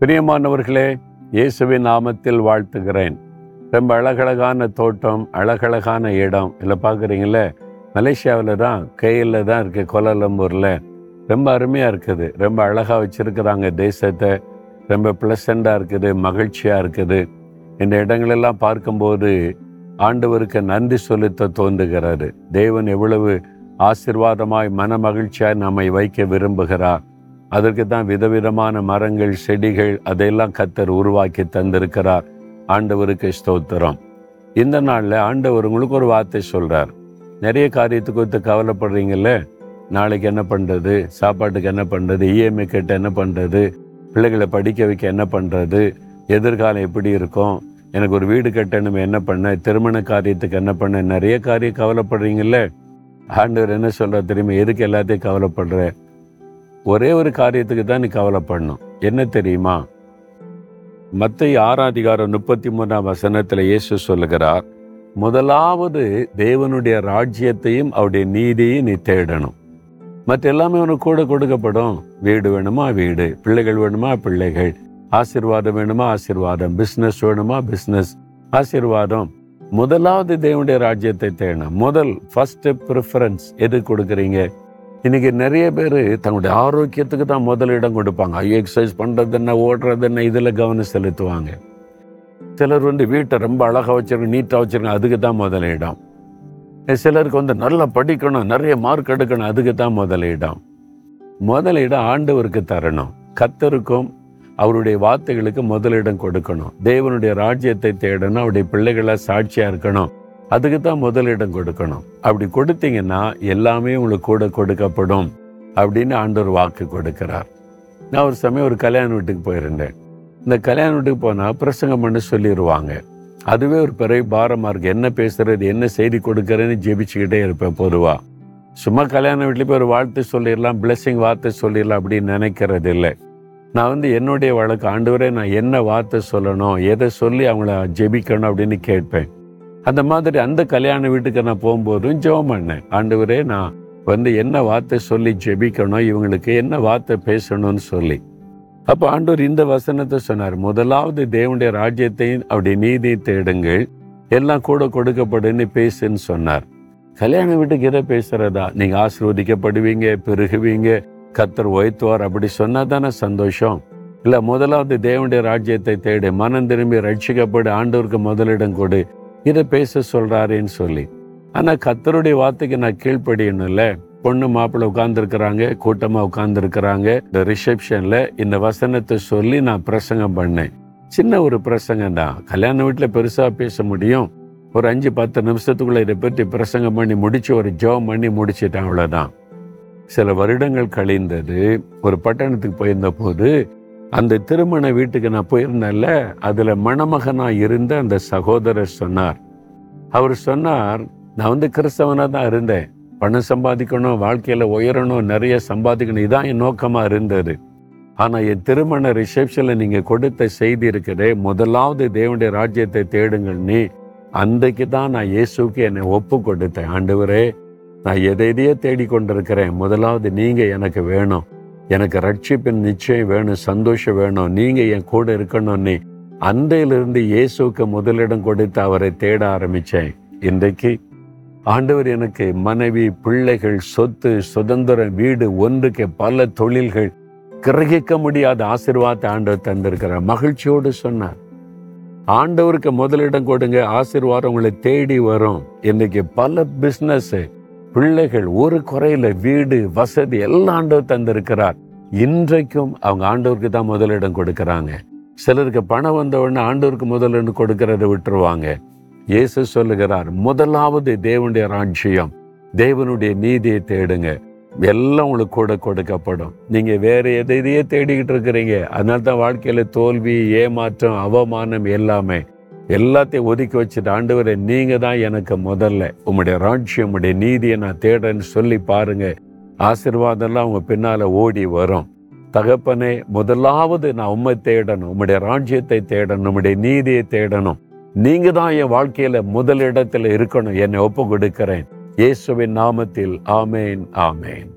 பிரியமானவர்களே இயேசுவின் நாமத்தில் வாழ்த்துகிறேன். ரொம்ப அழகழகான தோட்டம் அழகழகான இடம். இல்லை பார்க்குறீங்களே மலேசியாவில் தான் கையில் தான் இருக்குது கோலாலம்பூரில். ரொம்ப அருமையாக இருக்குது. ரொம்ப அழகாக வச்சுருக்குறாங்க தேசத்தை. ரொம்ப ப்ளசண்டாக இருக்குது மகிழ்ச்சியாக இருக்குது. இந்த இடங்களெல்லாம் பார்க்கும்போது ஆண்டவருக்கு நன்றி செலுத்த தோன்றுகிறாரு. தேவன் எவ்வளவு ஆசிர்வாதமாய் மன மகிழ்ச்சியாய் நம்மை வைக்க விரும்புகிறார். அதற்கு தான் விதவிதமான மரங்கள் செடிகள் அதையெல்லாம் கத்தர் உருவாக்கி தந்திருக்கிறார். ஆண்டவருக்கு ஸ்தோத்திரம். இந்த நாளில் ஆண்டவர் உங்களுக்கு ஒரு வார்த்தை சொல்கிறார் நிறைய காரியத்தை குறித்து கவலைப்படுறீங்கல்ல? நாளைக்கு என்ன பண்ணுறது சாப்பாட்டுக்கு என்ன பண்ணுறது இஎம்ஐ கட்ட என்ன பண்ணுறது பிள்ளைகளை படிக்க வைக்க என்ன பண்ணுறது எதிர்காலம் எப்படி இருக்கும்? எனக்கு ஒரு வீடு கட்டணும் என்ன பண்ண? திருமண காரியத்துக்கு என்ன பண்ண? நிறைய காரியம் கவலைப்படுறீங்கல்ல? ஆண்டவர் என்ன சொல்கிறார் தெரியுமா? எதுக்கு எல்லாத்தையும் கவலைப்படுற? ஒரே ஒரு காரியத்துக்கு தான் நீ கவலைப்படணும். என்ன தெரியுமா? மத்திய ஆறாதிகாரம் அதிகாரம் முப்பத்தி மூணாம் வசனத்தில் இயேசு சொல்லுகிறார் முதலாவது தேவனுடைய ராஜ்யத்தையும் அவருடைய நீதியையும் நீ தேடணும். மற்ற எல்லாமே உனக்கு கூட கொடுக்கப்படும். வீடு வேணுமா? வீடு. பிள்ளைகள் வேணுமா? பிள்ளைகள். ஆசீர்வாதம் வேணுமா? ஆசிர்வாதம். பிஸ்னஸ் வேணுமா? பிஸ்னஸ் ஆசிர்வாதம். முதலாவது தேவனுடைய ராஜ்யத்தை தேடணும். முதல் ஃபர்ஸ்ட் ப்ரிஃபரன்ஸ் எது கொடுக்குறீங்க? இன்றைக்கி நிறைய பேர் தன்னுடைய ஆரோக்கியத்துக்கு தான் முதலிடம் கொடுப்பாங்க. ஐயோ எக்ஸசைஸ் பண்ணுறது என்ன ஓடுறது என்ன இதில் கவனம் செலுத்துவாங்க. சிலர் வந்து வீட்டை ரொம்ப அழகாக வச்சிருக்க நீட்டாக வச்சிருக்க அதுக்கு தான் முதலிடம் சிலருக்கு வந்து நல்லா படிக்கணும் நிறைய மார்க் எடுக்கணும் அதுக்கு தான் முதலிடம் முதலிடம் ஆண்டவருக்கு தரணும். கத்தருக்கும் அவருடைய வார்த்தைகளுக்கு முதலிடம் கொடுக்கணும். தேவனுடைய ராஜ்யத்தை தேடணும் அவருடைய பிள்ளைகளை சாட்சியாக இருக்கணும். அதுக்கு தான் முதலிடம் கொடுக்கணும். அப்படி கொடுத்தீங்கன்னா எல்லாமே உங்களுக்கு கூட கொடுக்கப்படும் அப்படின்னு ஆண்டவர் வாக்கு கொடுக்கிறார். நான் ஒரு சமயம் ஒரு கல்யாண வீட்டுக்கு போயிருந்தேன். இந்த கல்யாண வீட்டுக்கு போனால் பிரசங்கம் பண்ண சொல்லிடுவாங்க அதுவே ஒரு பெரிய பாரமாக இருக்குது என்ன பேசுறது என்ன செய்தி கொடுக்குறேன்னு ஜெபிச்சுக்கிட்டே இருப்பேன் பொதுவாக சும்மா கல்யாண வீட்டில் போய் ஒரு வாழ்த்து சொல்லிடலாம் பிளெஸ்ஸிங் வார்த்தை சொல்லிடலாம் அப்படின்னு நினைக்கிறது இல்லை நான் வந்து என்னுடைய வழக்கு ஆண்டவரே நான் என்ன வார்த்தை சொல்லணும் எதை சொல்லி அவங்கள ஜெபிக்கணும் அப்படின்னு கேட்பேன். அந்த மாதிரி அந்த கல்யாண வீட்டுக்கு நான் போகும்போதும் ஜெபம் பண்ணேன். ஆண்டவரே நான் வந்து என்ன வார்த்தை சொல்லி ஜெபிக்கணும் இவங்களுக்கு என்ன வார்த்தை பேசணும்னு சொல்லி. அப்போ ஆண்டவர் இந்த வசனத்தை சொன்னார் முதலாவது தேவனுடைய ராஜ்யத்தையும் அவருடைய நீதியை தேடுங்கள். எல்லாம் கூட கொடுக்கப்படுன்னு பேசுன்னு சொன்னார். கல்யாண வீட்டுக்கு எதை பேசுறதா? நீங்க ஆசீர்வதிக்கப்படுவீங்க பெருகுவீங்க கத்தர் ஒய்த்துவார் அப்படி சொன்னா தானே சந்தோஷம். இல்ல முதலாவது தேவனுடைய ராஜ்யத்தை தேடு மனம் திரும்பி ரட்சிக்கப்படு ஆண்டவருக்கு முதலிடம் கொடு. இதை பேச சொல்றாருன்னு சொல்லி. ஆனா கத்தருடைய வார்த்தைக்கு நான் கீழ்ப்படியணும்ல. பொண்ணு மாப்பிள்ளை உட்கார்ந்துருக்கிறாங்க கூட்டமா உட்கார்ந்துருக்கிறாங்க. இந்த ரிசப்ஷன்ல இந்த வசனத்தை சொல்லி நான் பிரசங்கம் பண்ணேன். சின்ன ஒரு பிரசங்கம் தான். கல்யாண வீட்டில் பெருசா பேச முடியும். ஒரு அஞ்சு பத்து நிமிஷத்துக்குள்ள இதை பற்றி பிரசங்கம் பண்ணி முடிச்சு ஒரு ஜெபம் பண்ணி முடிச்சிட்டேன் அவ்வளவுதான். சில வருடங்கள் கழிந்தது ஒரு பட்டணத்துக்கு போயிருந்த போது அந்த திருமண வீட்டுக்கு நான் போயிருந்தேன்ல அதில் மணமகனாக இருந்த அந்த சகோதரர் சொன்னார். அவர் சொன்னார் நான் வந்து கிறிஸ்தவனாக தான் இருந்தேன். பணம் சம்பாதிக்கணும் வாழ்க்கையில் உயரணும் நிறைய சம்பாதிக்கணும். இதான் என் நோக்கமாக இருந்தது. ஆனால் என் திருமண ரிசப்ஷனில் நீங்கள் கொடுத்த செய்தி இருக்குதே முதலாவது தேவனுடைய ராஜ்யத்தை தேடுங்கள் நீ. அன்றைக்கு தான் நான் இயேசுக்கு என்னை ஒப்பு கொடுத்தேன். ஆண்டவரே நான் எதை எதையோ தேடிக்கொண்டிருக்கிறேன். முதலாவது நீங்கள் எனக்கு வேணும். எனக்கு ரட்சிப்பின் நிச்சயம் வேணும் சந்தோஷம் வேணும். நீங்கள் என் கூட இருக்கணும்னு அன்றையிலிருந்து இயேசுக்கு முதலிடம் கொடுத்து அவரை தேட ஆரம்பித்தேன் இன்றைக்கு ஆண்டவர் எனக்கு மனைவி பிள்ளைகள் சொத்து சுதந்திரம் வீடு ஒன்றுக்கு பல தொழில்கள் கிரகிக்க முடியாத ஆசீர்வாதத்தை ஆண்டவர் தந்திருக்கிறார். மகிழ்ச்சியோடு சொன்னார். ஆண்டவருக்கு முதலிடம் கொடுங்க ஆசீர்வாதம் உங்களை தேடி வரும். இன்னைக்கு பல பிஸ்னஸ்ஸு பிள்ளைகள் ஒரு குறையில வீடு வசதி எல்லாம் ஆண்டவர் தந்திருக்கிறார். இன்றைக்கும் அவங்க ஆண்டவருக்கு தான் முதலிடம் கொடுக்கறாங்க. சிலருக்கு பணம் வந்த உடனே ஆண்டவருக்கு முதலிடம் கொடுக்கறத விட்டுருவாங்க. இயேசு சொல்லுகிறார் முதலாவது தேவனுடைய ராஜ்யம் தேவனுடைய நீதியை தேடுங்க. எல்லாம் உங்களுக்கு கூட கொடுக்கப்படும். நீங்க வேற எதையே தேடிக்கிட்டு இருக்கிறீங்க. அதனால தான் வாழ்க்கையில தோல்வி ஏமாற்றம் அவமானம் எல்லாமே எல்லாத்தையும் ஒதுக்கி வச்சுட்டு ஆண்டவரே நீங்கள் தான் எனக்கு முதல்ல. உம்முடைய ராட்சியம் உங்களுடைய நீதியை நான் தேடுறேன்னு சொல்லி பாருங்கள் ஆசிர்வாதம்லாம் உங்கள் பின்னால் ஓடி வரும். தகப்பனே முதலாவது நான் உம்மை தேடணும். உம்முடைய ராஜ்யத்தை தேடணும். உம்முடைய நீதியை தேடணும். நீங்கள் தான் என் வாழ்க்கையில் முதலிடத்தில் இருக்கணும். என்னை ஒப்பு கொடுக்கிறேன் இயேசுவின் நாமத்தில் ஆமேன் ஆமேன்.